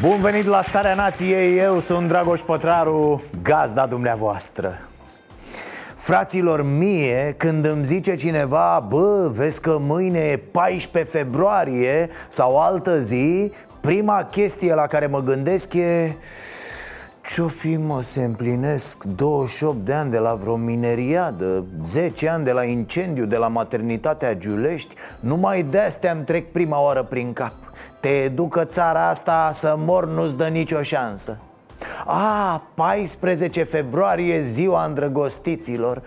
Bun venit la Starea Nației, eu sunt Dragoș Pătraru, gazda dumneavoastră. Fraților mie, când îmi zice cineva Bă, vezi că mâine e 14 februarie sau altă zi Prima chestie la care mă gândesc e ce-o fi, mă, se împlinesc 28 de ani de la vreo mineriadă 10 ani de la incendiu de la maternitatea Giulești Numai de-astea îmi trec prima oară prin cap Te educă țara asta să mor nu-ți dă nicio șansă. A, 14 februarie, ziua îndrăgostiților.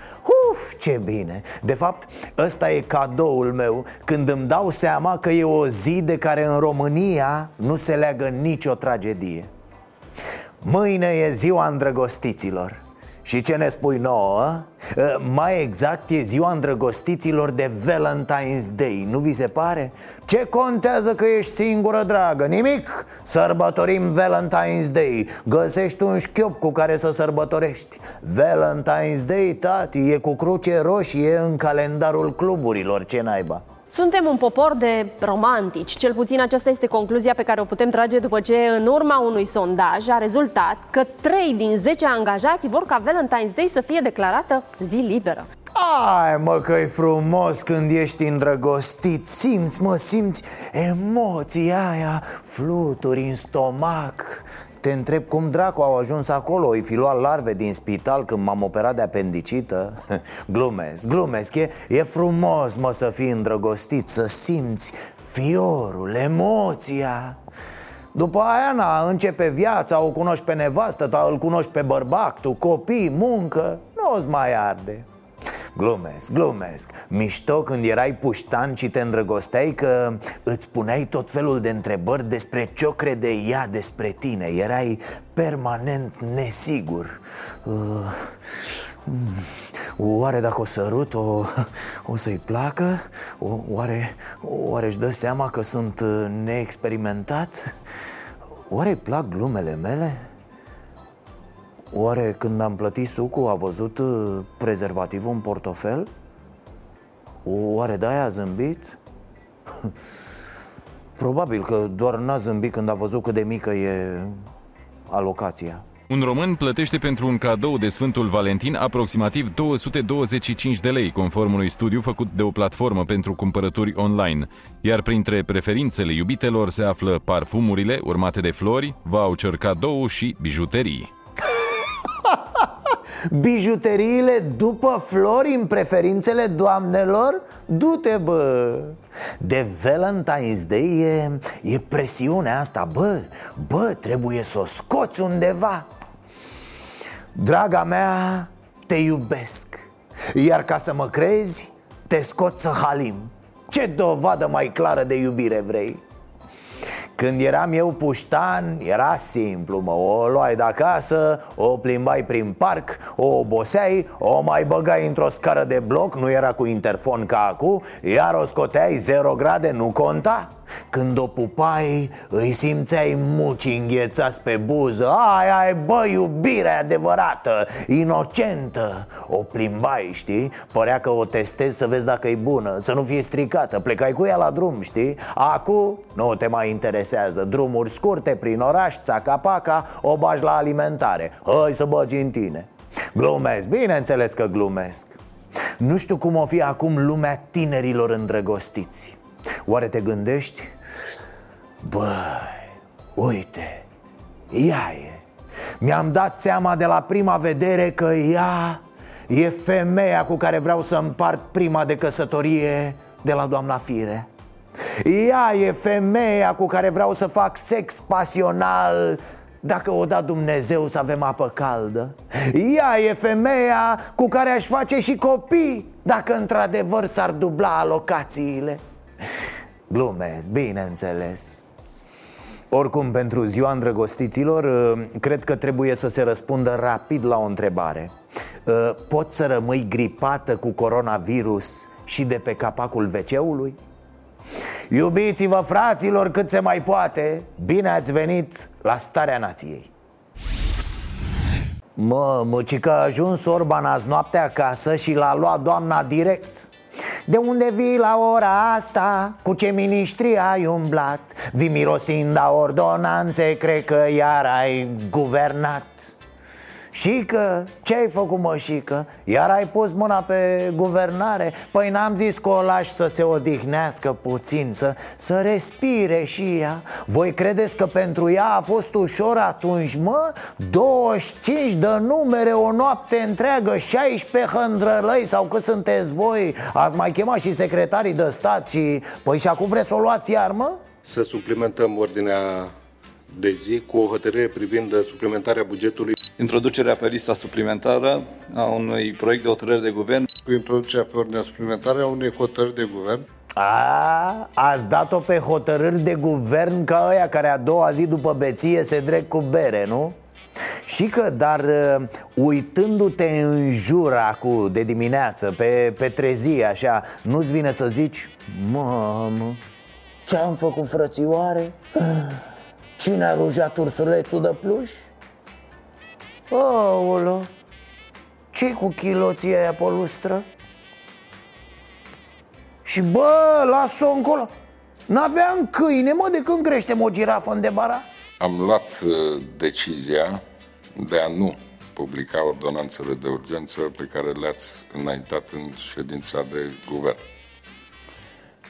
Uf, ce bine. De fapt, ăsta e cadoul meu Când îmi dau seama că e o zi de care în România nu se leagă nicio tragedie. Mâine e ziua îndrăgostiților și ce ne spui nouă? Uh, Mai exact e ziua îndrăgostiților de Valentine's Day, nu vi se pare? Ce contează că ești singură, dragă? Nimic! Sărbătorim Valentine's Day Găsești un șchiop cu care să sărbătorești Valentine's Day, tati, e cu cruce roșie în calendarul cluburilor, ce naiba Suntem un popor de romantici, cel puțin aceasta este concluzia pe care o putem trage după ce în urma unui sondaj a rezultat că 3 din 10 angajați vor ca Valentine's Day să fie declarată zi liberă. Ai mă că e frumos când ești îndrăgostit. Simți mă, simți emoția aia Fluturi în stomac te întreb cum dracu au ajuns acolo. Îi fi luat larve din spital când m-am operat de apendicită? Glumesc, glumesc. E, e frumos mă să fii îndrăgostit Să simți fiorul, emoția. După aia, na, începe viața, o cunoști pe nevastă ta, îl cunoști pe bărbac, tu, copii, muncă. Nu-ți mai arde Glumesc, glumesc Mișto când erai puștan și te îndrăgosteai că îți puneai tot felul de întrebări despre ce-o crede ea despre tine Erai permanent nesigur uh, mm, Oare dacă o sărut o, o să-i placă? O, oare, oare își dă seama că sunt uh, neexperimentat? Oare îi plac glumele mele? Oare când am plătit sucul a văzut uh, prezervativul în portofel? Oare de-aia a zâmbit? Probabil că doar n-a zâmbit când a văzut cât de mică e alocația Un român plătește pentru un cadou de Sfântul Valentin aproximativ 225 de lei, conform unui studiu făcut de o platformă pentru cumpărături online. Iar printre preferințele iubitelor se află parfumurile, urmate de flori, voucher cadou și bijuterii. Bijuteriile după flori în preferințele doamnelor? Du-te, bă! De Valentine's Day e, e presiunea asta, bă Bă, trebuie să o scoți undeva Draga mea, te iubesc Iar ca să mă crezi, te scot să halim Ce dovadă mai clară de iubire vrei? Când eram eu puștan, era simplu, mă O luai de acasă, o plimbai prin parc, o oboseai O mai băgai într-o scară de bloc, nu era cu interfon ca acum Iar o scoteai, zero grade, nu conta când o pupai, îi simțeai muci înghețați pe buză. Aia e, bă, iubire adevărată, inocentă. O plimbai, știi? Părea că o testezi să vezi dacă e bună Să nu fie stricată, plecai cu ea la drum, știi? Acum nu te mai interesează. Drumuri scurte prin oraș, țaca-paca, o bagi la alimentare. Hai să bagi în tine. Glumesc, bineînțeles că glumesc. Nu știu cum o fi acum lumea tinerilor îndrăgostiți Oare te gândești? Băi, uite, ea e. Mi-am dat seama de la prima vedere că ea e femeia cu care vreau să împart prima de căsătorie de la doamna Fire. Ea e femeia cu care vreau să fac sex pasional dacă o da Dumnezeu să avem apă caldă. Ea e femeia cu care aș face și copii Dacă într-adevăr s-ar dubla alocațiile Glumesc, bineînțeles. Oricum, pentru ziua îndrăgostiților, uh, cred că trebuie să se răspundă rapid la o întrebare. Uh, Pot să rămâi gripată cu coronavirus și de pe capacul WC-ului? Iubiți-vă, fraților, cât se mai poate. Bine ați venit la Starea Nației. Mă, mă, ci că a ajuns Orban azi noapte acasă și l-a luat doamna direct de unde vii la ora asta? Cu ce ministri ai umblat? Vii mirosind a ordonanțe, cred că iar ai guvernat și că, ce ai făcut mă că? Iar ai pus mâna pe guvernare? Păi n-am zis că o lași să se odihnească puțin, să, să respire și ea Voi credeți că pentru ea a fost ușor atunci, mă? 25 de numere o noapte întreagă, 16 hândrălăi sau cât sunteți voi Ați mai chemat și secretarii de stat și... Păi și acum vreți să o luați iar, mă? Să suplimentăm ordinea de zi cu o hotărâre privind suplimentarea bugetului. Introducerea pe lista suplimentară a unui proiect de hotărâre de guvern. Cu introducerea pe ordinea suplimentară a unei hotărâri de guvern. A, ați dat-o pe hotărâri de guvern ca ăia care a doua zi după beție se drec cu bere, nu? Și că, dar uh, uitându-te în jur cu de dimineață, pe, pe trezii așa Nu-ți vine să zici Mamă, ce-am făcut frățioare? Cine a rujat ursulețul de pluș? Aolo, ce cu chiloții aia pe lustră? Și bă, las-o încolo N-aveam câine, mă, de când creștem o girafă în debara? Am luat uh, decizia de a nu publica ordonanțele de urgență pe care le-ați înaintat în ședința de guvern.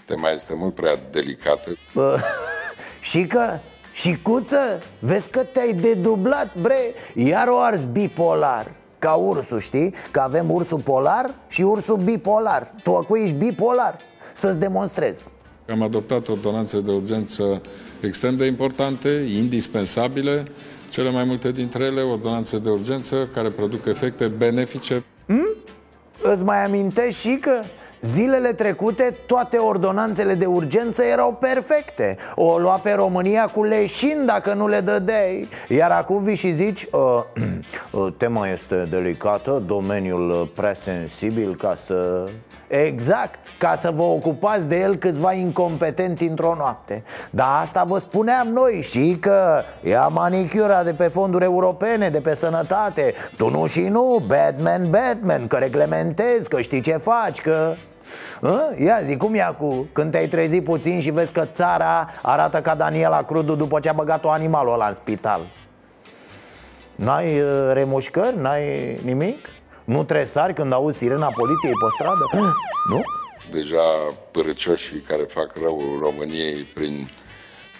Tema este mult prea delicată. Bă, și că și cuță, vezi că te-ai dedublat, bre. Iar o ars bipolar. Ca ursul, știi? Că avem ursul polar și ursul bipolar. Tu acum ești bipolar? Să-ți demonstrez. Am adoptat ordonanțe de urgență extrem de importante, indispensabile. Cele mai multe dintre ele ordonanțe de urgență care produc efecte benefice. Hmm? Îți mai amintești și că Zilele trecute toate ordonanțele de urgență erau perfecte. O lua pe România cu leșin dacă nu le dădeai. Iar acum vii și zici uh, uh, Tema este delicată, domeniul prea sensibil ca să... Exact, ca să vă ocupați de el câțiva incompetenți într-o noapte. Dar asta vă spuneam noi și că ia manicura de pe fonduri europene, de pe sănătate. Tu nu și nu, Batman, Batman, că reglementezi, că știi ce faci, că... A? Ia zi, cum e cu când te-ai trezit puțin și vezi că țara arată ca Daniela Crudu după ce a băgat-o animalul ăla în spital N-ai uh, remușcări? N-ai nimic? Nu tresari când auzi sirena poliției pe stradă? nu? Deja părăcioșii care fac rău României prin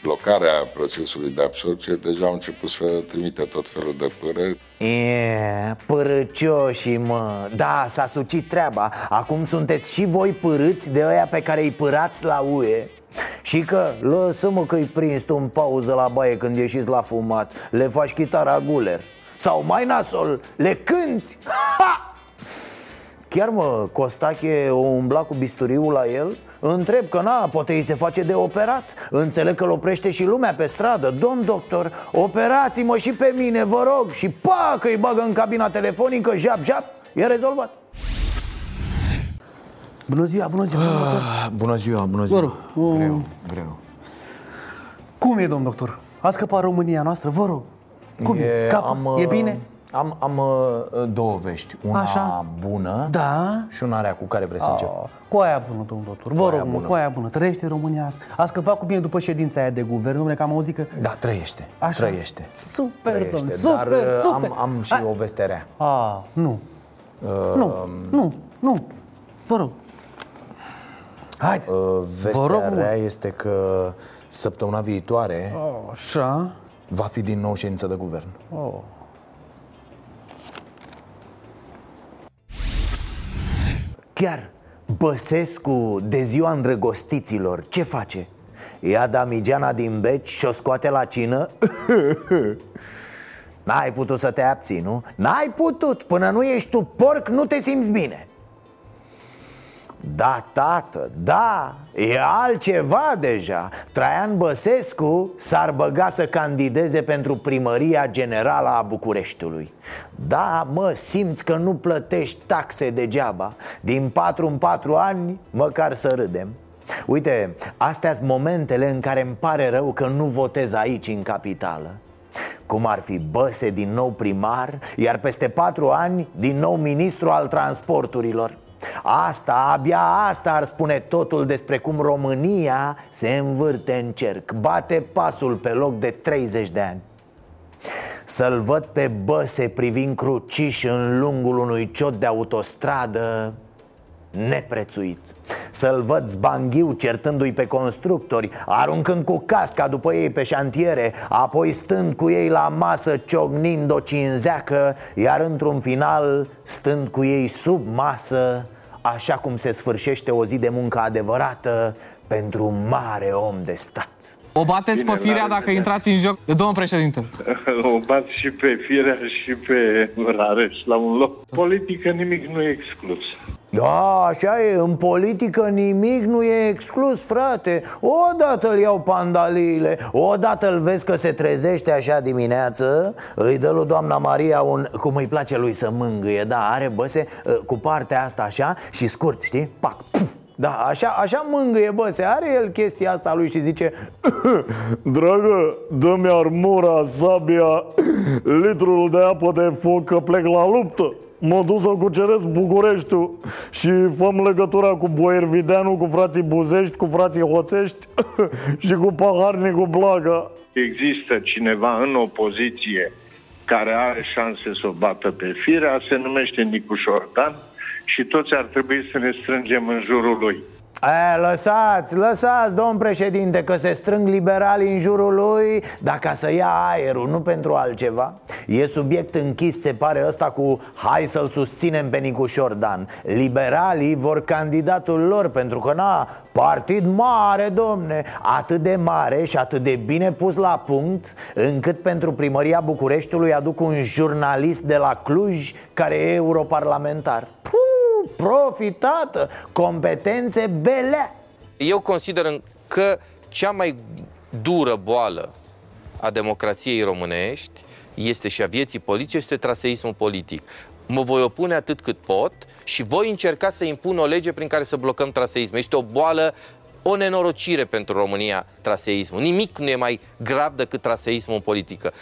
blocarea procesului de absorpție, deja au început să trimite tot felul de pără. E, părăcioșii, mă. Da, s-a sucit treaba. Acum sunteți și voi părâți de ăia pe care îi părați la UE. Și că, lăsă-mă că-i prins tu în pauză la baie când ieșiți la fumat. Le faci chitara guler. Sau mai nasol, le cânți. Ha! Chiar mă, Costache o umbla cu bisturiul la el Întreb că na, poate îi se face de operat Înțeleg că îl oprește și lumea pe stradă Domn doctor, operați-mă și pe mine, vă rog Și pa, că îi bagă în cabina telefonică, jap, jap, e rezolvat Bună ziua, bună ziua, ah, Bună ziua, bună ziua Vă rog, greu, greu Cum e, domn doctor? A scăpat România noastră, vă rog Cum e? e? Scapă? Am, e bine? Am, am uh, două vești. Una Așa? bună da. și una rea cu care vrei să încep. Oh, cu aia bună, domnul doctor. Vă rog, bună. cu aia bună. Trăiește România asta. A scăpat cu bine după ședința aia de guvern, domnule, că am auzit că... Da, trăiește. Așa. Trăiește. Super, trăiește. domnule, super, Dar, uh, super. Am, am și A... o veste rea. A, nu. Uh, nu, nu, nu. Vă rog. Haideți. Uh, vestea Vă rog, rea este că săptămâna viitoare... Oh, așa? Va fi din nou ședință de guvern. Oh. Chiar Băsescu de ziua îndrăgostiților Ce face? Ia damigeana din beci și o scoate la cină? N-ai putut să te abții, nu? N-ai putut, până nu ești tu porc, nu te simți bine Da, tată, da, e altceva deja. Traian Băsescu s-ar băga să candideze pentru primăria generală a Bucureștiului. Da, mă, simți că nu plătești taxe degeaba. Din 4 în 4 ani, măcar să râdem. Uite, astea sunt momentele în care îmi pare rău că nu votez aici, în capitală. Cum ar fi Băse din nou primar, iar peste patru ani din nou ministru al transporturilor Asta, abia asta ar spune totul despre cum România se învârte în cerc. Bate pasul pe loc de 30 de ani. Să-l văd pe băse privind cruciș în lungul unui ciot de autostradă Neprețuit Să-l văd zbanghiu certându-i pe constructori Aruncând cu casca după ei pe șantiere Apoi stând cu ei la masă ciognind o cinzeacă Iar într-un final stând cu ei sub masă Așa cum se sfârșește o zi de muncă adevărată Pentru un mare om de stat o bateți Bine, pe firea la dacă revedere. intrați în joc de domnul președinte. O bat și pe Firea și pe Rareș la un loc. Politică nimic nu e exclus. Da, așa e, în politică nimic nu e exclus, frate. Odată îl iau pandaliile Odată îl vezi că se trezește așa dimineață Îi dă lui doamna Maria un... Cum îi place lui să mângâie, da, are băse uh, cu partea asta așa și scurt, știi? Pac, puf, da, așa, așa mângâie, bă, se are el chestia asta lui și zice Dragă, dă-mi armura, sabia, litrul de apă de foc că plec la luptă Mă duc să cuceresc Bucureștiul și făm legătura cu Boier Videanu, cu frații Buzești, cu frații Hoțești și cu Paharnicu Blaga Există cineva în opoziție care are șanse să o bată pe Firea, se numește Nicuș Șordan și toți ar trebui să ne strângem în jurul lui. E, lăsați, lăsați, domn președinte, că se strâng liberalii în jurul lui. Dar ca să ia aerul, nu pentru altceva E subiect închis, se pare ăsta cu Hai să-l susținem pe Nicu Șordan Liberalii vor candidatul lor Pentru că, na, partid mare, domne Atât de mare și atât de bine pus la punct Încât pentru primăria Bucureștiului aduc un jurnalist de la Cluj Care e europarlamentar. Puh! Profitată, competențe belea Eu consider în- că cea mai dură boală a democrației românești este și a vieții politice, este traseismul politic. Mă voi opune atât cât pot și voi încerca să impun o lege prin care să blocăm traseismul. Este o boală, o nenorocire pentru România, traseismul. Nimic nu e mai grav decât traseismul în politică.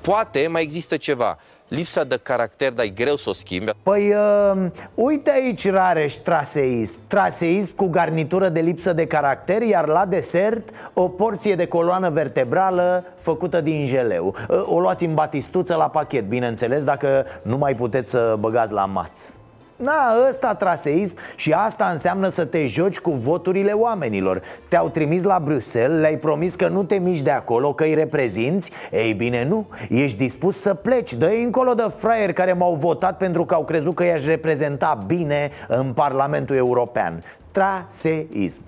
Poate mai există ceva. Lipsa de caracter, dar e greu să o schimbi. Păi, uh, uite aici, Rareș, traseism. Traseism cu garnitură de lipsă de caracter Iar la desert, o porție de coloană vertebrală făcută din jeleu uh, O luați în batistuță la pachet, bineînțeles Dacă nu mai puteți să băgați la maț Na, ăsta traseism și asta înseamnă să te joci cu voturile oamenilor. Te-au trimis la Bruxelles, le-ai promis că nu te miști de acolo, că îi reprezinți? Ei bine, nu, ești dispus să pleci dă încolo de fraieri care m-au votat pentru că au crezut că i-aș reprezenta bine în Parlamentul European. Traseism.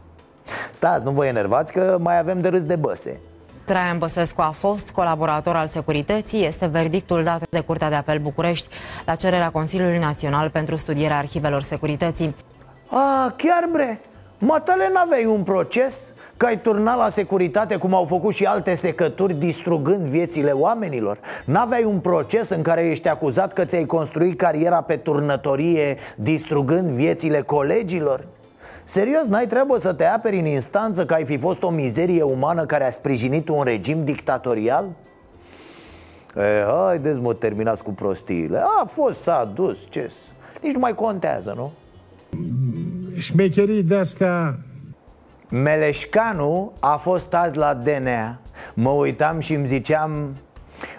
Stați, nu vă enervați că mai avem de râs de băse Traian Băsescu a fost colaborator al securității, este verdictul dat de Curtea de Apel București la cererea Consiliului Național pentru studierea arhivelor securității. A, chiar bre, matale n-aveai un proces? Că ai turnat la securitate cum au făcut și alte secături distrugând viețile oamenilor? N-aveai un proces în care ești acuzat că ți-ai construit cariera pe turnătorie distrugând viețile colegilor? Serios, n-ai treabă să te aperi în instanță că ai fi fost o mizerie umană care a sprijinit un regim dictatorial? E, haideți mă, terminați cu prostiile A fost, s-a dus, ce Nici nu mai contează, nu? șmecherii de-astea Meleșcanu a fost azi la DNA Mă uitam și îmi ziceam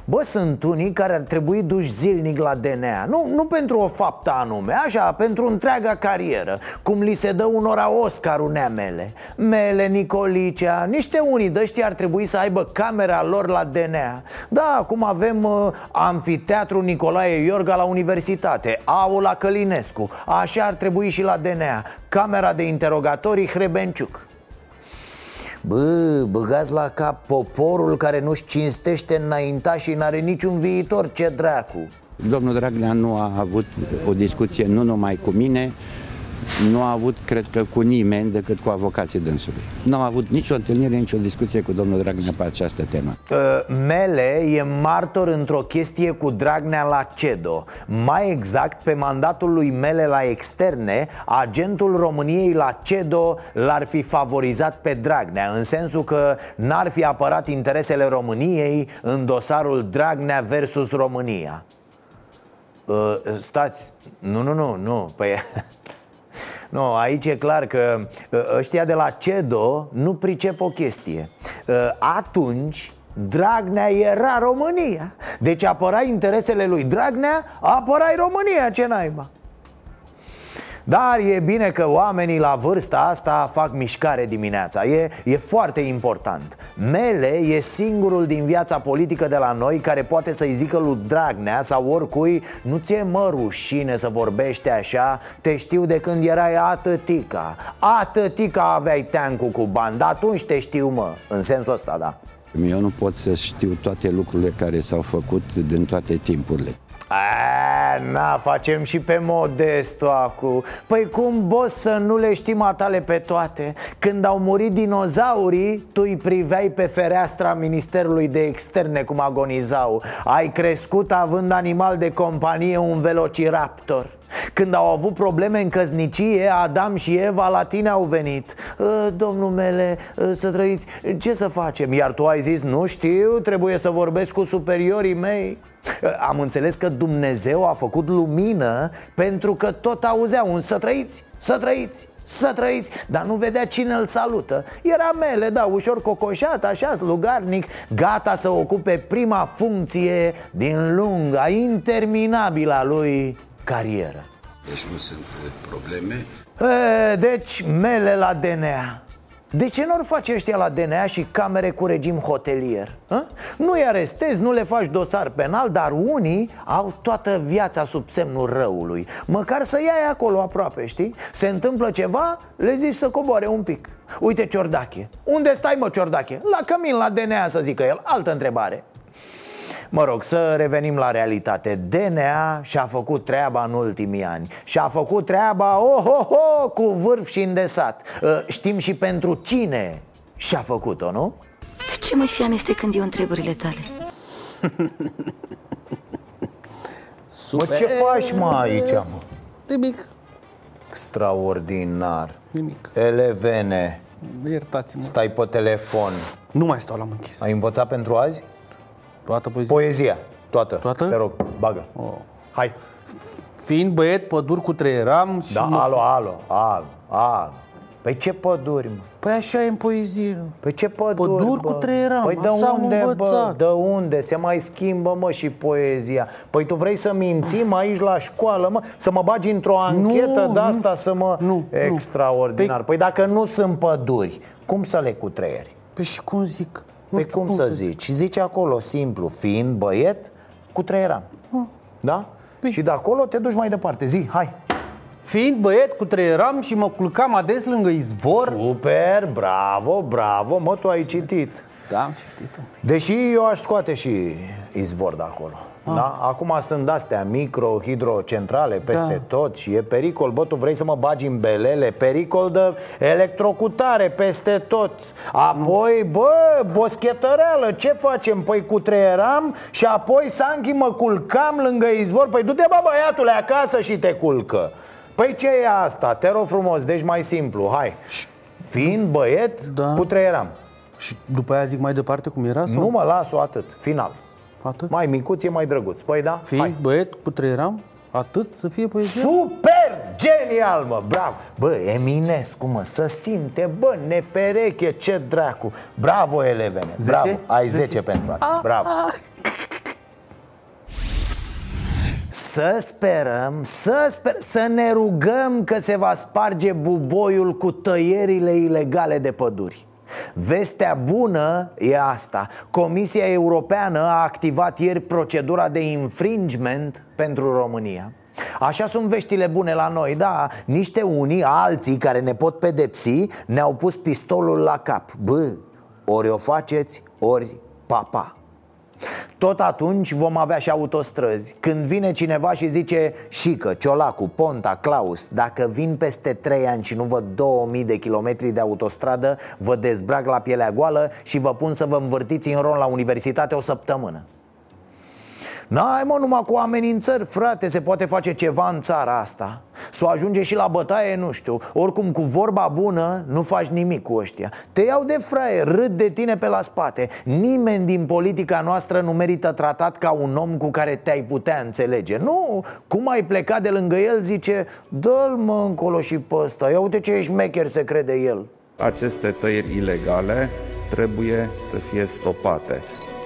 Bă, sunt unii care ar trebui duși zilnic la DNA nu, nu pentru o faptă anume, așa, pentru întreaga carieră Cum li se dă unora Oscarul neamele. Mele, Nicolicea, niște unii de ăștia ar trebui să aibă camera lor la DNA Da, acum avem uh, amfiteatru Nicolae Iorga la universitate Aula Călinescu, așa ar trebui și la DNA Camera de interogatorii Hrebenciuc Bă, băgați la cap poporul care nu-și cinstește înainta și n-are niciun viitor, ce dracu. Domnul Dragnea nu a avut o discuție nu numai cu mine, nu a avut, cred că, cu nimeni decât cu avocații dânsului. Nu a avut nicio întâlnire, nicio discuție cu domnul Dragnea pe această temă. Uh, Mele e martor într-o chestie cu Dragnea la CEDO Mai exact, pe mandatul lui Mele la externe Agentul României la CEDO l-ar fi favorizat pe Dragnea În sensul că n-ar fi apărat interesele României în dosarul Dragnea versus România uh, Stați, nu, nu, nu, nu, păi... Nu, aici e clar că uh, ăștia de la CEDO nu pricep o chestie. Uh, Atunci Dragnea era România. Deci apărai interesele lui Dragnea, apărai România, ce naiba dar e bine că oamenii la vârsta asta fac mișcare dimineața. E, e foarte important. Mele e singurul din viața politică de la noi care poate să-i zică lui Dragnea sau oricui Nu ți-e mă rușine să vorbești așa? Te știu de când erai atâtica Atâtica aveai teancul cu bani Dar atunci te știu mă, în sensul ăsta, da. Eu nu pot să știu toate lucrurile care s-au făcut din toate timpurile. A, na, facem și pe modestu acu Păi cum, boss, să nu le știm atale pe toate? Când au murit dinozaurii, tu îi priveai pe fereastra Ministerului de Externe cum agonizau. Ai crescut având animal de companie un velociraptor. Când au avut probleme în căsnicie, Adam și Eva la tine au venit. "Ă, Domnul mele, ă, să trăiți, ce să facem? Iar tu ai zis, nu știu, trebuie să vorbesc cu superiorii mei. Ă, Am înțeles că Dumnezeu a făcut lumină pentru că tot auzea un să trăiți, să trăiți să trăiți, dar nu vedea cine îl salută. Era mele, da, ușor cocoșat, așa, slugarnic Gata să ocupe prima funcție din lunga, interminabila lui carieră. Deci nu sunt probleme. E, Deci, mele la DNA de ce nu-l face ăștia la DNA și camere cu regim hotelier? A? Nu-i arestezi, nu le faci dosar penal Dar unii au toată viața sub semnul răului Măcar să iai acolo aproape, știi? Se întâmplă ceva, le zici să coboare un pic Uite Ciordache Unde stai mă Ciordache? La cămin, la DNA să zică el Altă întrebare Mă rog, să revenim la realitate DNA și-a făcut treaba în ultimii ani Și-a făcut treaba, oh, oh, oh, cu vârf și îndesat Uh, Știm și pentru cine și-a făcut-o, nu? De ce mă fi amestecând eu în treburile tale? Mă, ce faci, mă, aici, mă? Nimic, Extraordinar nimic. Elevene, Iertați-mă. stai pe telefon Nu mai stau la închis. Ai învățat pentru azi? Toată poezia. Poezia, toată Toată? Te rog, bagă Oh. Hai Fiind băiet, pădur cu treieram și... Da, mă- alo, alo, alo, alo Păi ce păduri, mă? Păi așa e în poezie. Păi ce păduri, Păduri bă? cu treieram, Păi de așa am unde, bă? învățat. De unde? Se mai schimbă, mă, și poezia Păi tu vrei să mințim aici la școală, mă? Să mă bagi într-o anchetă Nu, de asta să mă... nu, nu. Extraordinar Păi dacă nu sunt păduri, cum să le cutreieri? Păi și cum zic? Nu Păi știu cum să zici? Zici acolo, simplu, fiind băiet, cu treieram Da? Și de acolo te duci mai departe. Zi, hai. Fiind băiet cu treieram și mă culcam ades lângă izvor? Super, bravo, bravo, mă, tu ai citit. Da, am citit Deși eu aș scoate și izvor de acolo Ah. da? Acum sunt astea micro, hidrocentrale peste Da. tot și e pericol Bă, tu vrei să mă bagi în belele Pericol de electrocutare peste tot Apoi, bă, boschetăreală, ce facem? Păi cu treieram și apoi Sanchi mă culcam lângă izvor Păi du-te, bă, băiatule, acasă și te culcă Păi ce e asta? Te rog frumos, deci mai simplu, hai Fiind băiet, Da. cu treieram Și după aia zic mai departe cum era? Sau? nu mă las-o atât, final Atât? Mai micuț e mai drăguț. Păi da, Fiind hai. băiet cu treieram? Atât? Să fie poezia? Super! Genial, mă, bravo! Bă, Eminescu, mă, să simte, bă, nepereche, ce dracu! Bravo, elevene, Zece? bravo! Ai 10 Zece. pentru asta, bravo! Să sperăm, să sper, să ne rugăm că se va sparge buboiul cu tăierile ilegale de păduri Vestea bună e asta. Comisia Europeană a activat ieri procedura de infringement pentru România. Așa sunt veștile bune la noi, da. Niște unii, alții care ne pot pedepsi Ne-au pus pistolul la cap. Bă, ori o faceți, ori papa Tot atunci vom avea și autostrăzi. Când vine cineva și zice Șică, Ciolacu, Ponta, Claus Dacă vin peste 3 ani și nu văd 2000 de kilometri de autostradă Vă dezbrag la pielea goală și vă pun să vă învârtiți în ron la universitate o săptămână N-ai mă numai cu amenințări, frate, se poate face ceva în țara asta. Să o ajunge și la bătaie, nu știu. Oricum cu vorba bună nu faci nimic cu ăștia. Te iau de fraie, râd de tine pe la spate. Nimeni din politica noastră nu merită tratat ca un om cu care te-ai putea înțelege. Nu, cum ai plecat de lângă el, zice Dă-l mă încolo și pe ăsta. Ia uite ce șmecher se crede el. Aceste tăieri ilegale trebuie să fie stopate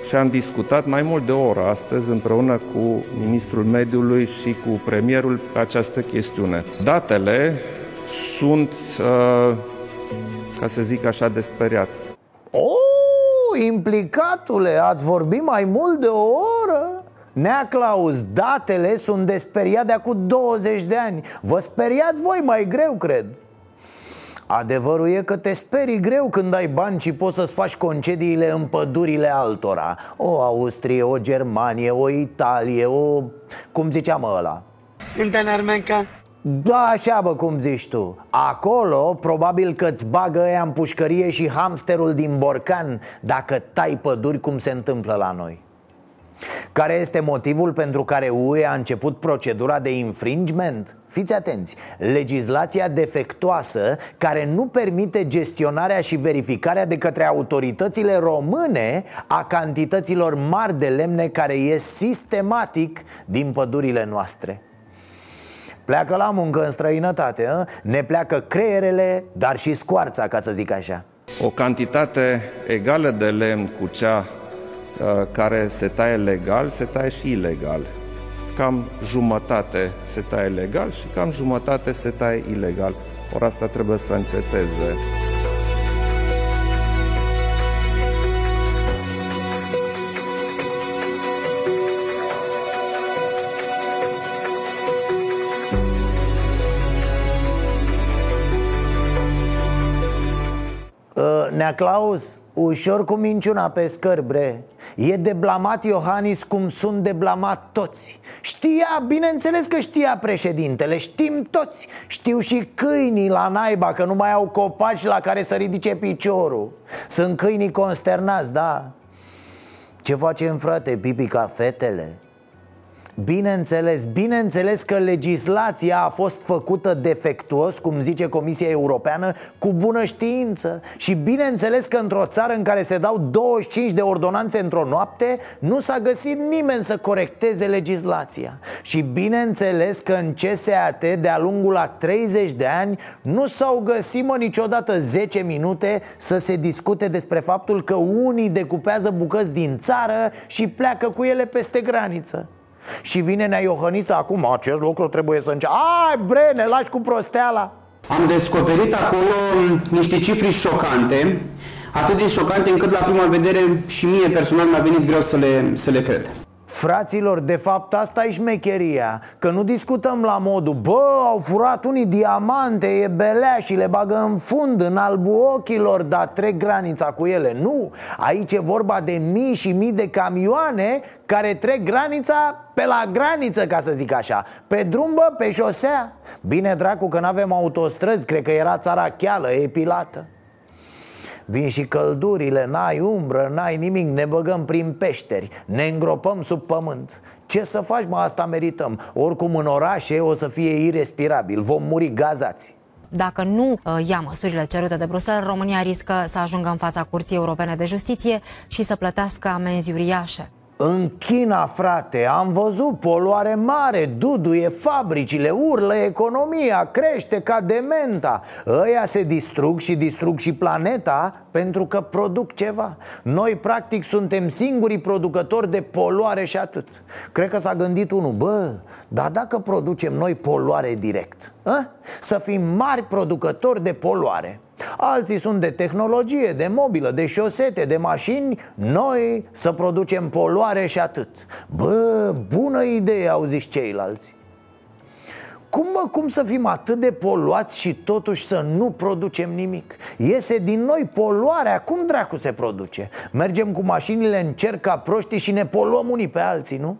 și am discutat mai mult de o oră astăzi împreună cu Ministrul Mediului și cu Premierul pe această chestiune. Datele sunt, uh, ca să zic așa, de speriat. Oh, implicatule, ați vorbit mai mult de o oră? Nea Claus, datele sunt de speriat de acum 20 de ani Vă speriați voi mai greu, cred Adevărul e că te sperii greu când ai bani și poți să-ți faci concediile în pădurile altora. O Austrie, o Germanie, o Italie, o... cum ziceam ăla? În Danemarca da, așa bă, cum zici tu. Acolo probabil că îți bagă ea în pușcărie și hamsterul din borcan Dacă tai păduri cum se întâmplă la noi care este motivul pentru care UE a început procedura de infringement? Fiți atenți, legislația defectuoasă care nu permite gestionarea și verificarea de către autoritățile române a cantităților mari de lemne care ies sistematic din pădurile noastre. Pleacă la muncă în străinătate, a? ne pleacă creierele, dar și scoarța, ca să zic așa. O cantitate egală de lemn cu cea Uh, care se taie legal, se taie și ilegal. Cam jumătate se taie legal și cam jumătate se taie ilegal. Ori asta trebuie să înceteze. Nea Claus, ușor cu minciuna pe scări, bre. E de blamat Iohannis cum sunt de blamat toți. Știa, bineînțeles că știa președintele, știm toți. Știu și câinii la naiba că nu mai au copaci la care să ridice piciorul. Sunt câinii consternați, da. Ce facem frate, pipi ca fetele? Bineînțeles, bineînțeles că legislația a fost făcută defectuos, cum zice Comisia Europeană, cu bună știință. Și bineînțeles că într-o țară în care se dau 25 de ordonanțe într-o noapte Nu s-a găsit nimeni să corecteze legislația. Și bineînțeles că în CSAT, de-a lungul la 30 de ani Nu s-au găsit mă niciodată 10 minute să se discute despre faptul că unii decupează bucăți din țară și pleacă cu ele peste graniță și vine Nea Iohăniță acum, acest lucru trebuie să înceapă. Ai bre, ne lași cu prosteala. Am descoperit acolo niște cifre șocante Atât de șocante încât la prima vedere și mie personal mi-a venit greu să le, să le cred Fraților, de fapt asta e șmecheria Că nu discutăm la modul Bă, au furat unii diamante, e belea și le bagă în fund În albul ochilor, dar trec granița cu ele. Nu, aici e vorba de mii și mii de camioane Care trec granița pe la graniță, ca să zic așa Pe drum, bă, pe șosea. Bine dracu că n-avem autostrăzi, cred că era țara cheală, epilată Vin și căldurile, n-ai umbră, n-ai nimic, ne băgăm prin peșteri, ne îngropăm sub pământ. Ce să faci, mă, asta merităm. Oricum în orașe o să fie irrespirabil, vom muri gazați. Dacă nu uh, ia măsurile cerute de Bruxelles, România riscă să ajungă în fața Curții Europene de Justiție și să plătească amenzi uriașe. În China, frate, am văzut poluare mare, duduie fabricile, urlă economia, crește ca dementa. Ăia se distrug și distrug și planeta pentru că produc ceva. Noi, practic, suntem singurii producători de poluare și atât. Cred că s-a gândit unul, bă, dar dacă producem noi poluare direct, a? să fim mari producători de poluare Alții sunt de tehnologie, de mobilă, de șosete, de mașini Noi să producem poluare și atât Bă, bună idee, au zis ceilalți Cum, mă, cum să fim atât de poluați și totuși să nu producem nimic? Iese din noi poluarea, cum dracu se produce? Mergem cu mașinile în cer ca proștii și ne poluăm unii pe alții, nu?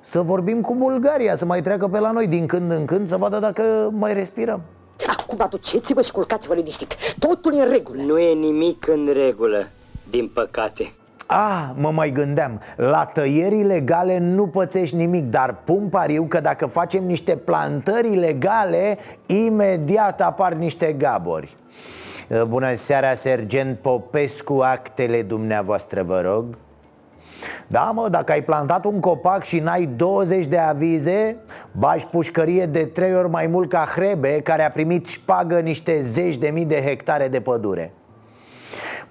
Să vorbim cu Bulgaria, să mai treacă pe la noi din când în când Să vadă dacă mai respirăm Acum aduceți-vă și culcați-vă liniștit. Totul e în regulă. Nu e nimic în regulă, din păcate. Ah, mă mai gândeam. La tăieri ilegale nu pățești nimic Dar pun pariu că dacă facem niște plantări ilegale Imediat apar niște gabori Bună seara, sergent Popescu, actele dumneavoastră, vă rog da, mă, dacă ai plantat un copac și n-ai 20 de avize Bași pușcărie de trei ori mai mult ca Hrebe Care a primit șpagă niște zeci de mii de hectare de pădure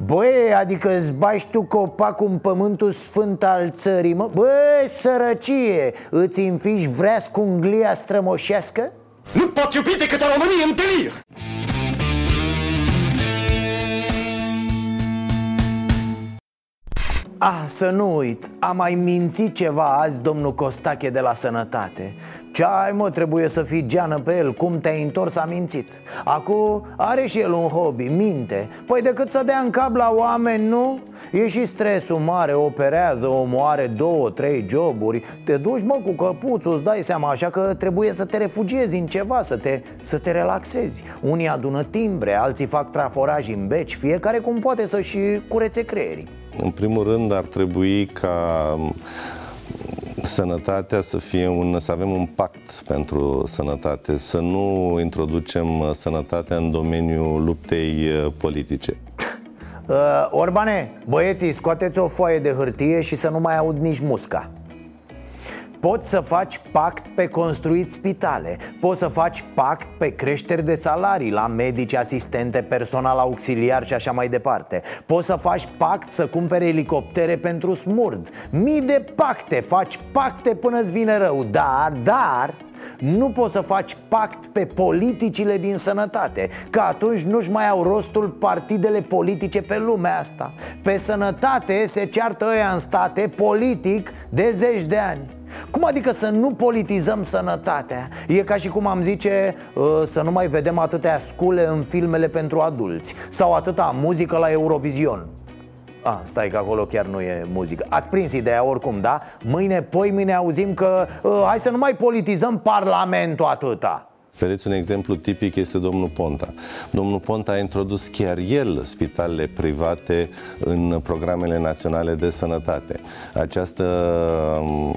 Băi, adică îți bași tu copacul în pământul sfânt al țării, mă? Băi, sărăcie, îți înfiși vrea scunglia strămoșească? Nu pot iubi decât România întâlniri! Ah, să nu uit, a mai mințit ceva azi domnul Costache de la Sănătate. Ce ai mă, trebuie să fii geană pe el, cum te-ai întors a mințit. Acum are și el un hobby, minte. Păi decât să dea în cap la oameni, nu? E și stresul mare, operează, omoare două, trei joburi. Te duci mă cu căpuțul, îți dai seama Așa că trebuie să te refugiezi în ceva, să te, să te relaxezi. Unii adună timbre, alții fac traforaj în beci Fiecare cum poate să-și curețe creierii în primul rând ar trebui ca sănătatea să fie un, să avem un pact pentru sănătate, să nu introducem sănătatea în domeniul luptei uh, politice. Uh, Orbane, băieții, scoateți o foaie de hârtie și să nu mai aud nici musca Poți să faci pact pe construit spitale. Poți să faci pact pe creșteri de salarii La medici, asistente, personal auxiliar și așa mai departe. Poți să faci pact să cumpere elicoptere pentru smurd. Mii de pacte, faci pacte până îți vine rău. Dar, dar, nu poți să faci pact pe politicile din sănătate Că atunci nu-și mai au rostul partidele politice pe lumea asta. Pe sănătate se ceartă ăia în state politic de zeci de ani cum adică să nu politizăm sănătatea? E ca și cum am zice uh, să nu mai vedem atâtea scule în filmele pentru adulți Sau atâta muzică la Eurovision Ah, stai că acolo chiar nu e muzică Ați prins ideea oricum, da? Mâine, poi mâine auzim că uh, Hai să nu mai politizăm parlamentul atâta Vedeți, un exemplu tipic este domnul Ponta. Domnul Ponta a introdus chiar el spitalele private în programele naționale de sănătate. Această um,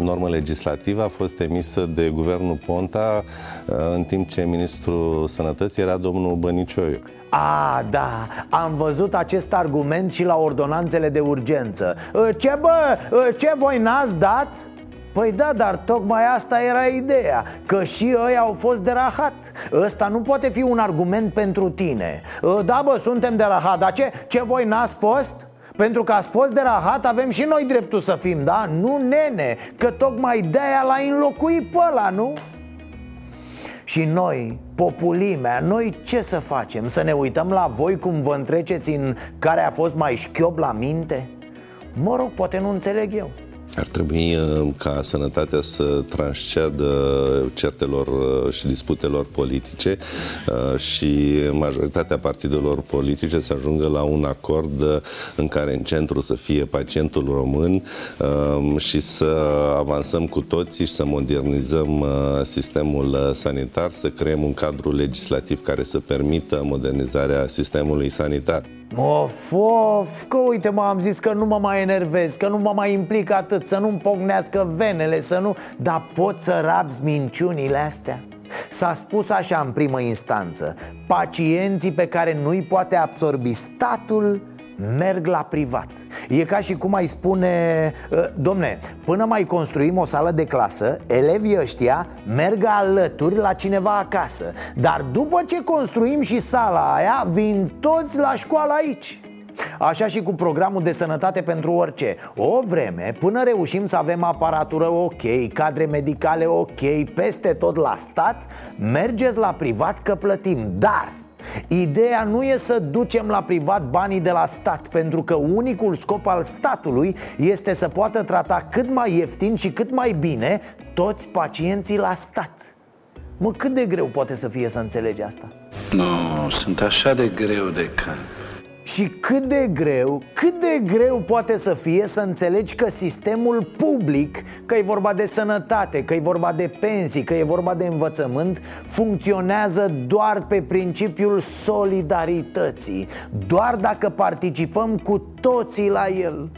normă legislativă a fost emisă de guvernul Ponta uh, în timp ce ministrul sănătății era domnul Bănicioiu. A, da, am văzut acest argument și la ordonanțele de urgență uh, Ce bă, uh, ce voi n-ați dat? Păi da, dar tocmai asta era ideea Că și ei au fost de rahat Ăsta nu poate fi un argument pentru tine ă, Da bă, suntem de rahat Dar ce, ce voi n-ați fost? Pentru că ați fost de rahat, avem și noi dreptul să fim, da? Nu nene, că tocmai de-aia l-a înlocuit pe ăla, nu? Și noi, populimea, noi ce să facem? Să ne uităm la voi cum vă întreceți în care a fost mai șchiob la minte? Mă rog, poate nu înțeleg eu ar trebui uh, ca sănătatea să transcedă certelor uh, și disputelor politice uh, și majoritatea partidelor politice să ajungă la un acord în care în centru să fie pacientul român um, și să avansăm cu toții și să modernizăm sistemul sanitar, să creăm un cadru legislativ care să permită modernizarea sistemului sanitar. Of, of, că uite mă, am zis că nu mă mai enervez Că nu mă mai implic atât Să nu-mi pocnească venele, să nu... Dar pot să rabzi minciunile astea? S-a spus așa în primă instanță Pacienții pe care nu-i poate absorbi statul merg la privat. E ca și cum ai spune ă, Domne, până mai construim o sală de clasă Elevii ăștia merg alături la cineva acasă. Dar după ce construim și sala aia Vin toți la școală aici. Așa și cu programul de sănătate pentru orice. O vreme, până reușim să avem aparatură ok, cadre medicale ok Peste tot la stat Mergeți la privat că plătim. Dar Ideea nu e să ducem la privat banii de la stat Pentru că unicul scop al statului este să poată trata cât mai ieftin și cât mai bine toți pacienții la stat Mă, cât de greu poate să fie să înțelegi asta? Nu, sunt așa de greu de cap. Și cât de greu, cât de greu poate să fie să înțelegi că sistemul public, că e vorba de sănătate, că e vorba de pensii, că e vorba de învățământ, funcționează doar pe principiul solidarității, doar dacă participăm cu toții la el.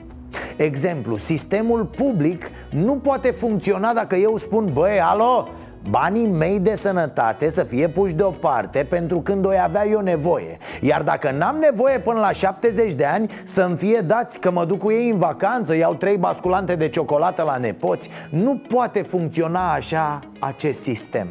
Exemplu, sistemul public nu poate funcționa dacă eu spun, băi, alo, banii mei de sănătate să fie puși deoparte pentru când o avea eu nevoie. Iar dacă n-am nevoie până la 70 de ani să-mi fie dați că mă duc cu ei în vacanță Iau trei basculante de ciocolată la nepoți. Nu poate funcționa așa acest sistem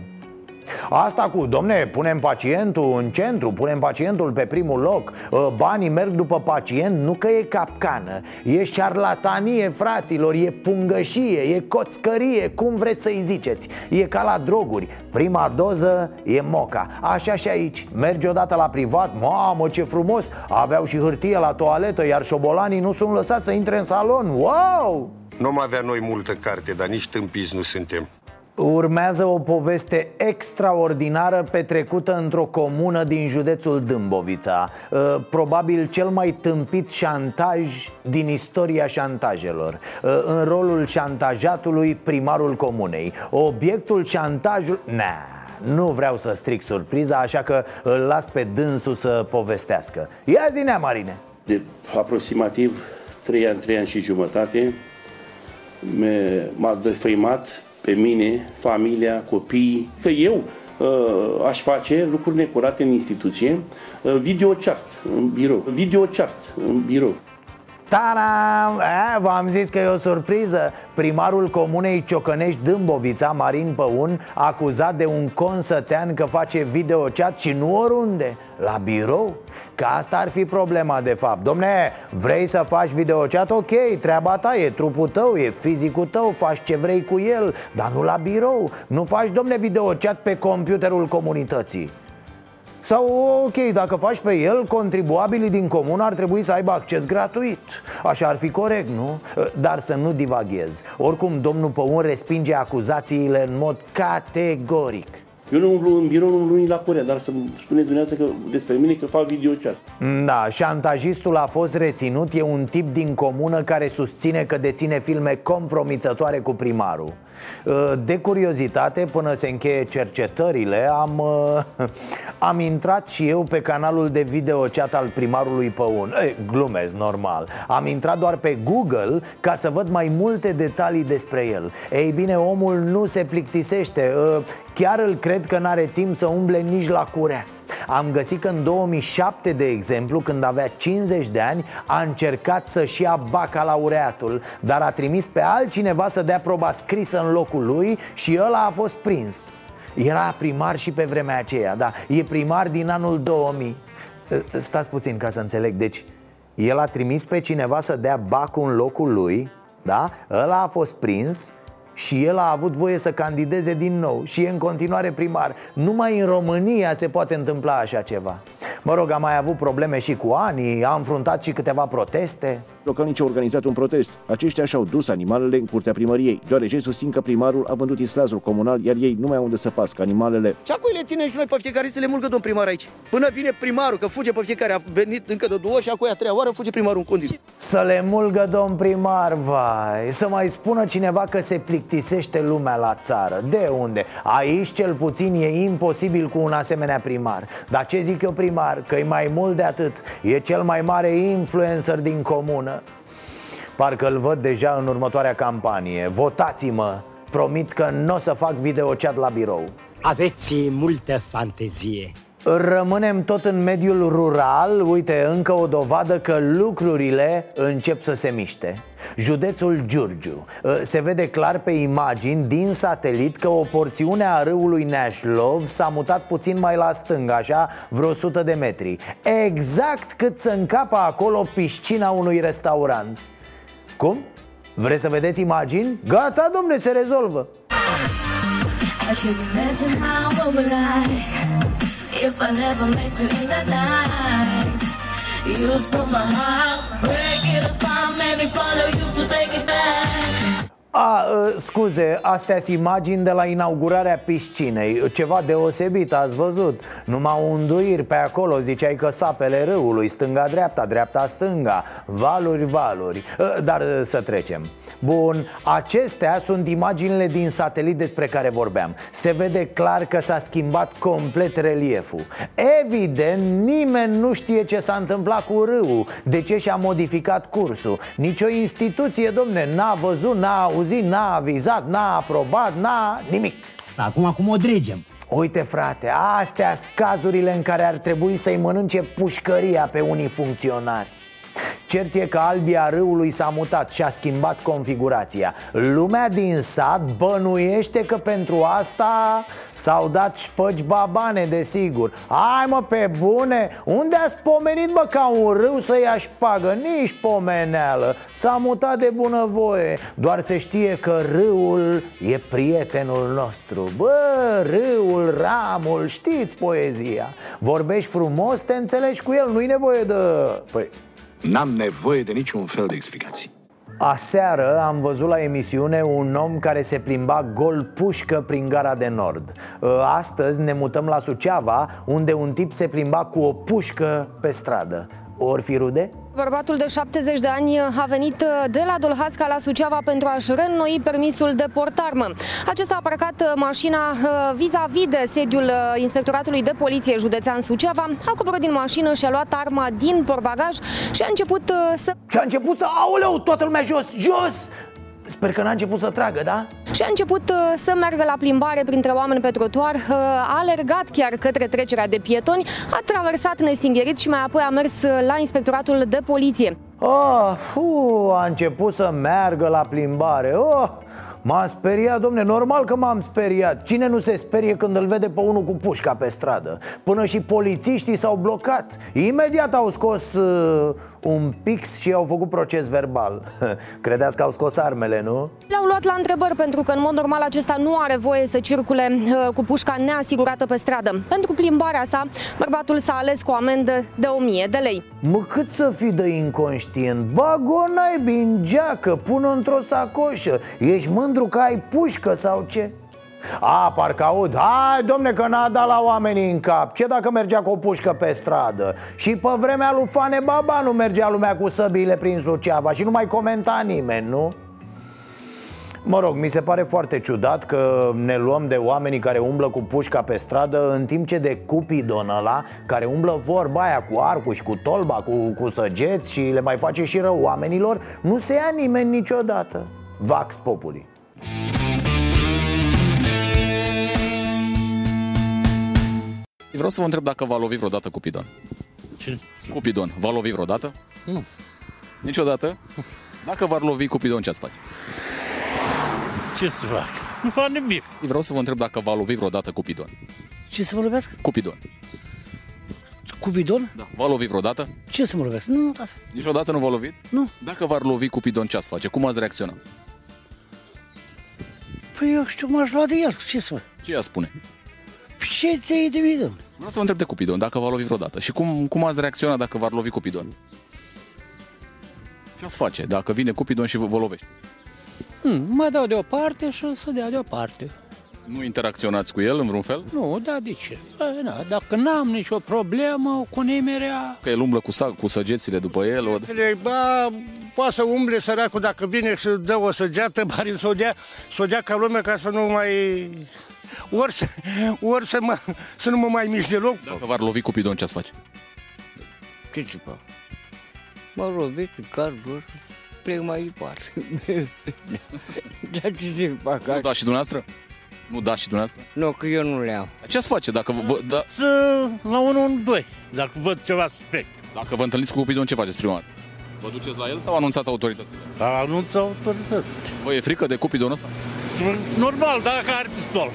Asta cu, domne, punem pacientul în centru, punem pacientul pe primul loc ă, Banii merg după pacient, nu că e capcană E șarlatanie, fraților, e pungășie, e coțcărie, cum vreți să-i ziceți. E ca la droguri, prima doză e moca. Așa și aici, mergi odată la privat, mamă ce frumos Aveau și hârtie la toaletă, iar șobolanii nu sunt lăsați să intre în salon Wow! Nu am avea noi multă carte, dar nici tâmpiți nu suntem Urmează o poveste extraordinară petrecută într-o comună din județul Dâmbovița. Uh, Probabil cel mai tâmpit șantaj din istoria șantajelor. Uh, În rolul șantajatului primarul comunei. Obiectul șantajului... Nah, nu vreau să stric surpriza, așa că îl las pe dânsul să povestească. Ia zi Marine! De aproximativ 3 ani, 3 ani și jumătate m-a defăimat pe mine, familia, copiii, că eu uh, aș face lucruri necurate în instituție, uh, videochat în birou, videochat în birou. Taram! E, v-am zis că e o surpriză. Primarul comunei Ciocănești Dâmbovița, Marin Păun Acuzat de un consătean că face videochat și nu oriunde La birou. Că asta ar fi problema de fapt. Domne, vrei să faci videochat? Ok, treaba ta e trupul tău, e fizicul tău Faci ce vrei cu el, dar nu la birou. Nu faci, domne, videochat pe computerul comunității sau, ok, dacă faci pe el, contribuabilii din comun ar trebui să aibă acces gratuit Așa ar fi corect, nu? Dar să nu divaghez Oricum, domnul Păun respinge acuzațiile în mod categoric eu nu umblu în birou, nu umblu la Corea, dar să spuneți dumneavoastră că despre mine că fac videochat. Da, șantajistul a fost reținut, e un tip din comună care susține că deține filme compromițătoare cu primarul Uh, de curiozitate, până se încheie cercetările, am, uh, am intrat și eu pe canalul de video chat al primarului Păun. Ei, Glumez, normal. Am intrat doar pe Google ca să văd mai multe detalii despre el. Ei bine, omul nu se plictisește. Uh, Chiar îl cred că n-are timp să umble nici la curea am găsit că în 2007, de exemplu, când avea 50 de ani, a încercat să-și ia bacalaureatul Dar a trimis pe altcineva să dea proba scrisă în locul lui și ăla a fost prins. Era primar și pe vremea aceea, da, e primar din anul 2000 Stați puțin ca să înțeleg, deci el a trimis pe cineva să dea bacul în locul lui, da? Ăla a fost prins și el a avut voie să candideze din nou și e în continuare primar. Numai în România se poate întâmpla așa ceva. Mă rog, am mai avut probleme și cu ani, am înfruntat și câteva proteste. Localnicii au organizat un protest. Aceștia și-au dus animalele în curtea primăriei, deoarece susțin că primarul a vândut islazul comunal, iar ei nu mai au unde să pască animalele. Ce acui le ținem și noi pe fiecare să le mulgă domn primar aici? Până vine primarul, că fuge pe fiecare, a venit încă de două și acum a treia oară fuge primarul în condiții. Să le mulgă domn primar, vai Să mai spună cineva că se plictisește lumea la țară De unde? Aici cel puțin e imposibil cu un asemenea primar Dar ce zic eu primar? Că e mai mult de atât E cel mai mare influencer din comună Parcă îl văd deja în următoarea campanie. Votați-mă! Promit că nu o să fac videochat la birou. Aveți multă fantezie. Rămânem tot în mediul rural. Uite, încă o dovadă că lucrurile încep să se miște. Județul Giurgiu. Se vede clar pe imagini din satelit că o porțiune a râului Neașlov s-a mutat puțin mai la stânga, așa, vreo 100 de metri. Exact cât să încapă acolo piscina unui restaurant cum? Vreți să vedeți imagini? Gata, domne, se rezolvă A, uh, scuze, astea sunt imagini de la inaugurarea piscinei. Ceva deosebit, ați văzut. Numai unduiri pe acolo, ziceai că sapele râului Stânga-dreapta, dreapta-stânga Valuri-valuri Uh, Dar uh, să trecem. Bun, acestea sunt imaginile din satelit despre care vorbeam. Se vede clar că s-a schimbat complet relieful. Evident, nimeni nu știe ce s-a întâmplat cu râul De ce și-a modificat cursul. Nicio instituție, domne, n-a văzut, n-a auzit, n-a avizat, n-a aprobat, n-a nimic. Acum acum o dregem Uite frate, astea sunt cazurile în care ar trebui să-i mănânce pușcăria pe unii funcționari Cert e că albia râului s-a mutat și a schimbat configurația. Lumea din sat bănuiește că pentru asta s-au dat șpăgi babane, desigur. Hai mă, pe bune, unde a pomenit bă ca un râu să ia șpagă? Nici pomeneală. S-a mutat de bunăvoie. Doar se știe că râul e prietenul nostru. Bă, râul, ramul, știți poezia. Vorbești frumos, te înțelegi cu el, nu-i nevoie de... Păi, N-am nevoie de niciun fel de explicații. Aseară am văzut la emisiune un om care se plimba gol pușcă prin gara de nord Astăzi ne mutăm la Suceava, unde un tip se plimba cu o pușcă pe stradă Or fi rude? Bărbatul de 70 de ani a venit de la Dolhasca la Suceava pentru a-și reînnoi permisul de portarmă. Acesta a parcat mașina uh, vis-a-vis de sediul uh, Inspectoratului de Poliție Județean Suceava, a coborât din mașină și a luat arma din portbagaj și a început uh, să... Și a început să... Aoleu, toată lumea jos, jos! Sper că n-a început să tragă, da? Și a început uh, să meargă la plimbare printre oameni pe trotuar, uh, a alergat chiar către trecerea de pietoni, a traversat nestingherit și mai apoi a mers uh, la inspectoratul de poliție. Oh, fu, a început să meargă la plimbare oh, M-am speriat, domne, normal că m-am speriat Cine nu se sperie când îl vede pe unul cu pușca pe stradă? Până și polițiștii s-au blocat Imediat au scos uh, un pix și au făcut proces verbal Credeți că au scos armele, nu? L-au luat la întrebări pentru că în mod normal acesta nu are voie să circule uh, cu pușca neasigurată pe stradă Pentru plimbarea sa, bărbatul s-a ales cu o amendă de 1000 de lei Mă, cât să fii de inconștient? Bag-o naibii în geacă, pun-o într-o sacoșă Ești mândru că ai pușcă sau ce? A, parcă aud Hai, domne, că n-a dat la oamenii în cap Ce dacă mergea cu o pușcă pe stradă? Și pe vremea lui Fane Baba nu mergea lumea cu săbiile prin Suceava Și nu mai comenta nimeni, nu? Mă rog, mi se pare foarte ciudat că ne luăm de oamenii care umblă cu pușca pe stradă În timp ce de cupidon ăla care umblă vorba aia cu arcul și cu tolba, cu, cu săgeți Și le mai face și rău oamenilor Nu se ia nimeni niciodată Vax Populi Vreau să vă întreb dacă v-a lovit vreodată Cupidon. Ce? Cupidon, v-a lovit vreodată? Nu. Niciodată? Dacă v-ar lovi Cupidon, ce ați face? Ce să fac? Nu fac nimic. Vreau să vă întreb dacă v-a lovit vreodată Cupidon. Ce să mă lovească? Cupidon. Cu bidon? Da. V-a lovit vreodată? Ce să mă lovesc? Nu, da. Niciodată nu v-a lovit? Nu. Dacă v-ar lovi Cupidon, ce ați face? Cum ați reacționa? Păi eu știu, m-aș lua de el. Ce să fac? Ce ea spune? Ce ți-ai de vidă? Vreau să vă întreb de Cupidon, dacă v-a lovit vreodată. Și cum, cum ați reacționa dacă v-ar lovi Cupidon? Ce ați face dacă vine Cupidon și vă, vă lovește? Hmm, mă dau deoparte și o să dea deoparte. Nu interacționați cu el în vreun fel? Nu, da, de ce? Bă, na, dacă n-am nicio problemă cu nimerea... Că el umblă cu, sa- cu săgețile după el? O... Ba, poate să umble săracul dacă vine și dă o săgeată, bari să o dea, să o dea ca lume ca să nu mai... Ori să, ori să, mă, să nu mă mai mișc deloc. Dacă v-ar lovi Cupidon, ce ați face? Ce ce fac? Mă lovit în cardul plec mai departe. Dar ce să fac? Nu da și dumneavoastră? Nu da și dumneavoastră? Nu, că eu nu le am. Ce ați face dacă vă, da, Să la 112, dacă văd ceva suspect. dacă vă întâlniți cu Cupidon, ce faceți prima dată? Vă duceți la el sau anunțați autoritățile? Anunță autoritățile. Vă e frică de Cupidon ăsta? Normal, dacă are pistol.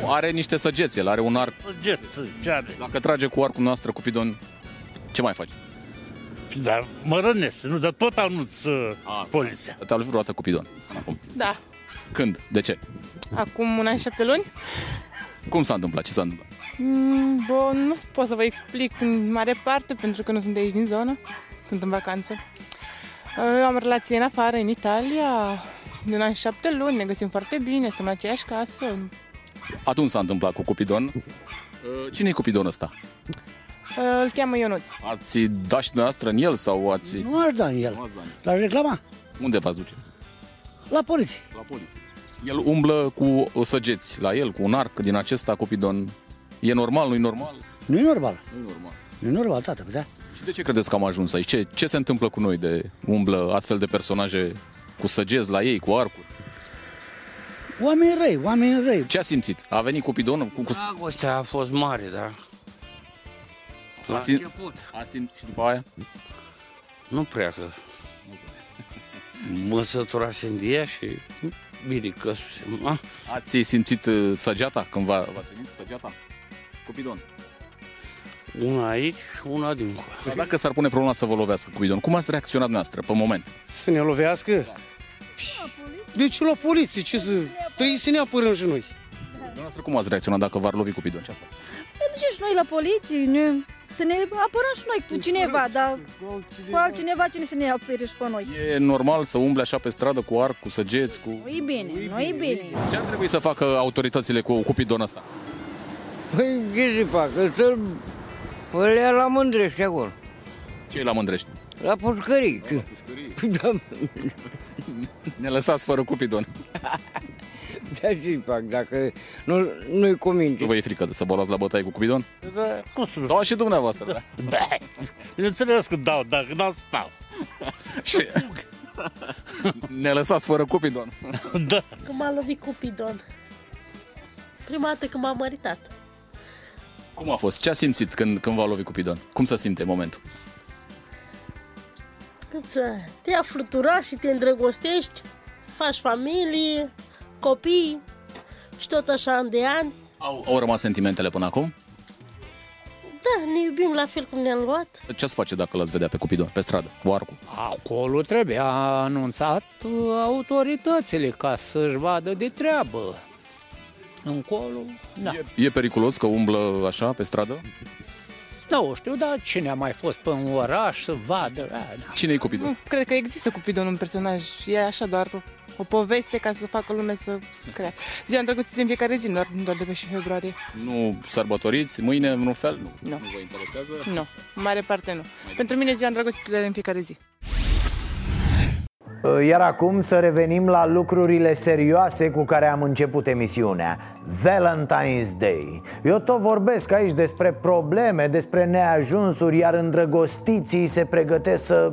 Nu, are niște săgeți, el are un arc. Săgeți, ce are? Dacă trage cu arcul noastră Cupidon, ce mai faci? Dar mă rănesc, nu, dar tot anunț uh, poliția. Te-a lovit vreodată Cupidon? Acum. Da. Când? De ce? Acum un an și șapte luni? Cum s-a întâmplat? Ce s-a întâmplat? Mm, bun, nu pot să vă explic în mare parte, pentru că nu sunt de aici din zonă. Sunt în vacanță. Eu am relație în afară, în Italia. de un an și șapte luni, ne găsim foarte bine, suntem în aceeași casă. Atunci s-a întâmplat cu Cupidon. Uh, Cine e Cupidon ăsta? Uh, Îl cheamă Ionuț. Ați dat și dumneavoastră în el sau ați... Nu aș da în el. L-aș reclama. Unde v-ați duce? La poliție. La poliție. El umblă cu săgeți la el, cu un arc din acesta Cupidon. E normal, nu-i normal? Nu e normal. Nu e normal. Nu e normal, tată, da? Și de ce credeți că am ajuns aici? Ce, ce se întâmplă cu noi de umblă astfel de personaje cu săgeți la ei, cu arcuri? Oameni răi, oameni răi. Ce a simțit? A venit Cupidonul cu... cu... Dragostea a fost mare, da. La A simț- început. A simțit și după aia? Nu prea că... Mă săturasem de ea și bine căsusem. A? Ați simțit uh, săgeata când v-a, v-a trimis săgeata? Cupidon. Una aici, una dincolo. Dar dacă s-ar pune problema să vă lovească Cupidon, cum ați reacționat noastră pe moment? Să ne lovească? Deci la poliție, ce să... Trebuie să ne apărăm și noi. Dumneavoastră cum ați reacționat dacă v-ar lovi Cupidon? Ce ați face? Ne ducem și noi la poliție, ne, să ne apărăm și noi cu cineva, dar cu altcineva cine să ne apere și pe noi. E normal să umble așa pe stradă cu arc, cu săgeți, cu... Nu e bine, nu e bine. Ce ar trebui să facă autoritățile cu Cupidon ăsta? Păi ce să facă? Să-l păi le ia la mândrește acolo. Ce e la Mândrești? La pușcării. La pușcării? Da. Ne lăsați fără Cupidon. Da, ce fac dacă nu, nu-i cu minte. Nu vă e frică de să vă luați la bătaie cu Cupidon? Da, cum să Da, și dumneavoastră, da. Da. Bineînțeles că dau, dacă nu stau. Și... Ne lăsați fără Cupidon. Da. Când m-a lovit Cupidon. Prima dată când m-am măritat. Cum a fost? Ce a simțit când, când v-a lovit Cupidon? Cum se simte în momentul? Când să te ia flutura și te îndrăgostești, faci familie, copii și tot așa an de ani. Au, au rămas sentimentele până acum? Da, ne iubim la fel cum ne-am luat. Ce ați face dacă l-ați vedea pe Cupidon, pe stradă, cu arcul? Acolo trebuie anunțat uh, autoritățile ca să-și vadă de treabă. Încolo, da. E periculos că umblă așa pe stradă? Da, o știu, dar cine a mai fost pe un oraș să vadă? A, da. Cine e Cupidon? Nu, cred că există Cupidon un personaj. E așa doar o poveste ca să facă lume să crea. Ziua îndrăgostiți în fiecare zi, doar, nu doar de pe și februarie. Nu sărbătoriți mâine în un fel? Nu. Nu. Nu vă interesează? Nu, în mare parte nu. Pentru mine ziua îndrăgostiților e în fiecare zi. Iar acum să revenim la lucrurile serioase cu care am început emisiunea Valentine's Day Eu tot vorbesc aici despre probleme, despre neajunsuri Iar îndrăgostiții se pregătesc să...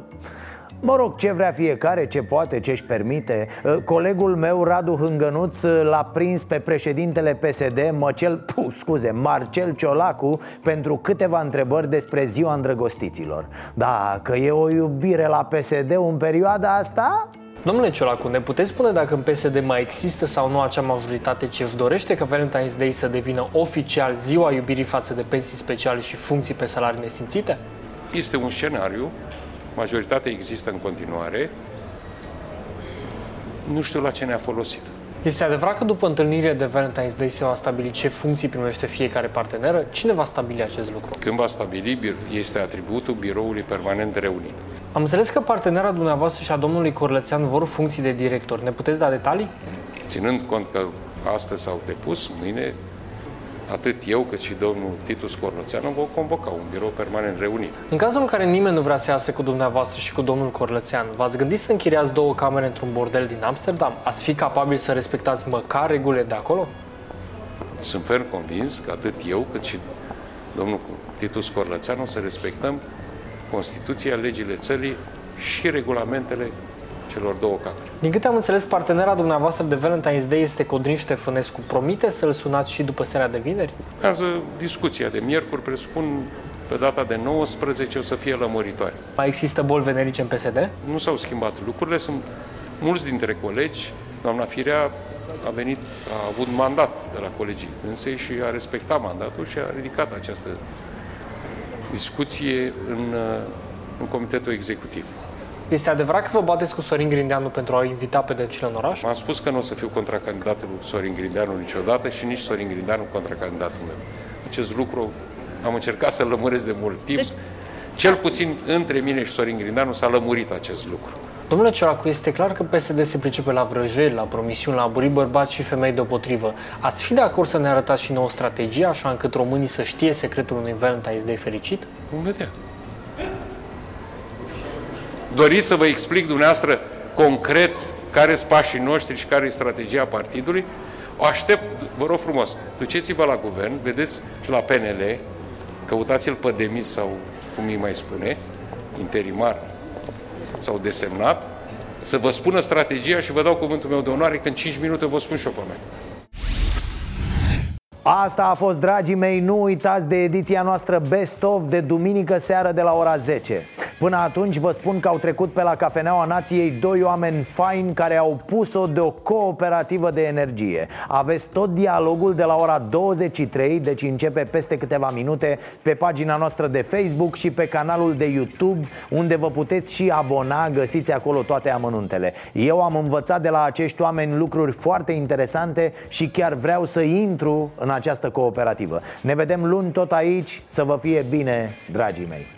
Mă rog, ce vrea fiecare, ce poate, ce își permite Colegul meu, Radu Hângănuț, l-a prins pe președintele PSD, Măcel, puh, scuze, Marcel Ciolacu Pentru câteva întrebări despre ziua îndrăgostiților Da, că e o iubire la PSD în perioada asta? Domnule Ciolacu, ne puteți spune dacă în PSD mai există sau nu acea majoritate ce își dorește ca Valentine's Day să devină oficial ziua iubirii față de pensii speciale și funcții pe salarii nesimțite? Este un scenariu, majoritatea există în continuare, nu știu la ce ne-a folosit. Este adevărat că după întâlnirea de Valentine's Day se va stabili ce funcții primește fiecare parteneră? Cine va stabili acest lucru? Când va stabili, bir- este atributul biroului permanent reunit. Am înțeles că partenera dumneavoastră și a domnului Corlățean vor funcții de director. Ne puteți da detalii? Ținând cont că astăzi s-au depus, mâine atât eu cât și domnul Titus Corlățeanu vom convoca un birou permanent reunit. În cazul în care nimeni nu vrea să iasă cu dumneavoastră și cu domnul Corlățean, v-ați gândit să închiriați două camere într-un bordel din Amsterdam? Ați fi capabil să respectați măcar regulile de acolo? Sunt ferm convins că atât eu cât și domnul Titus Corlățeanu să respectăm Constituția, legile țării și regulamentele celor două camere. Din câte am înțeles, partenera dumneavoastră de Valentine's Day este Codrin Ștefănescu. Promite să-l sunați și după seara de vineri? Urmează discuția de miercuri, presupun pe data de 19 o să fie lămuritoare. Mai există boli venerice în PSD? Nu s-au schimbat lucrurile, sunt mulți dintre colegi, doamna Firea a venit, a avut mandat de la colegii însei și a respectat mandatul și a ridicat această discuție în, în comitetul executiv. Este adevărat că vă bateți cu Sorin Grindeanu pentru a invita pe Dăncilă în oraș? Am spus că nu o să fiu contracandidatul Sorin Grindeanu niciodată și nici Sorin Grindeanu contracandidatul meu. Acest lucru am încercat să-l lămuresc de mult timp. Deci... Cel puțin între mine și Sorin Grindeanu s-a lămurit acest lucru. Domnule Ciolacu, este clar că PSD se pricepe la vrăjeli, la promisiuni, la aburi bărbați și femei deopotrivă. Ați fi de acord să ne arătați și nouă strategie, așa încât românii să știe secretul unui Valentine's Day fericit? Vom vedea. Doriți să vă explic dumneavoastră concret care sunt pașii noștri și care e strategia partidului? O aștept, vă rog frumos, duceți-vă la guvern, vedeți și la PNL, căutați-l pe demis sau cum îi mai spune, interimar sau desemnat, să vă spună strategia și vă dau cuvântul meu de onoare că în 5 minute vă spun și eu pe mea. Asta a fost, dragii mei, nu uitați de ediția noastră Best of de duminică seară de la ora 10 Până atunci vă spun că au trecut pe la Cafeneaua Nației doi oameni faini care au pus-o de o cooperativă de energie. Aveți tot dialogul de la ora 23, deci începe peste câteva minute pe pagina noastră de Facebook și pe canalul de YouTube Unde vă puteți și abona, găsiți acolo toate amănuntele. Eu am învățat de la acești oameni lucruri foarte interesante și chiar vreau să intru în această cooperativă. Ne vedem luni tot aici, să vă fie bine, dragii mei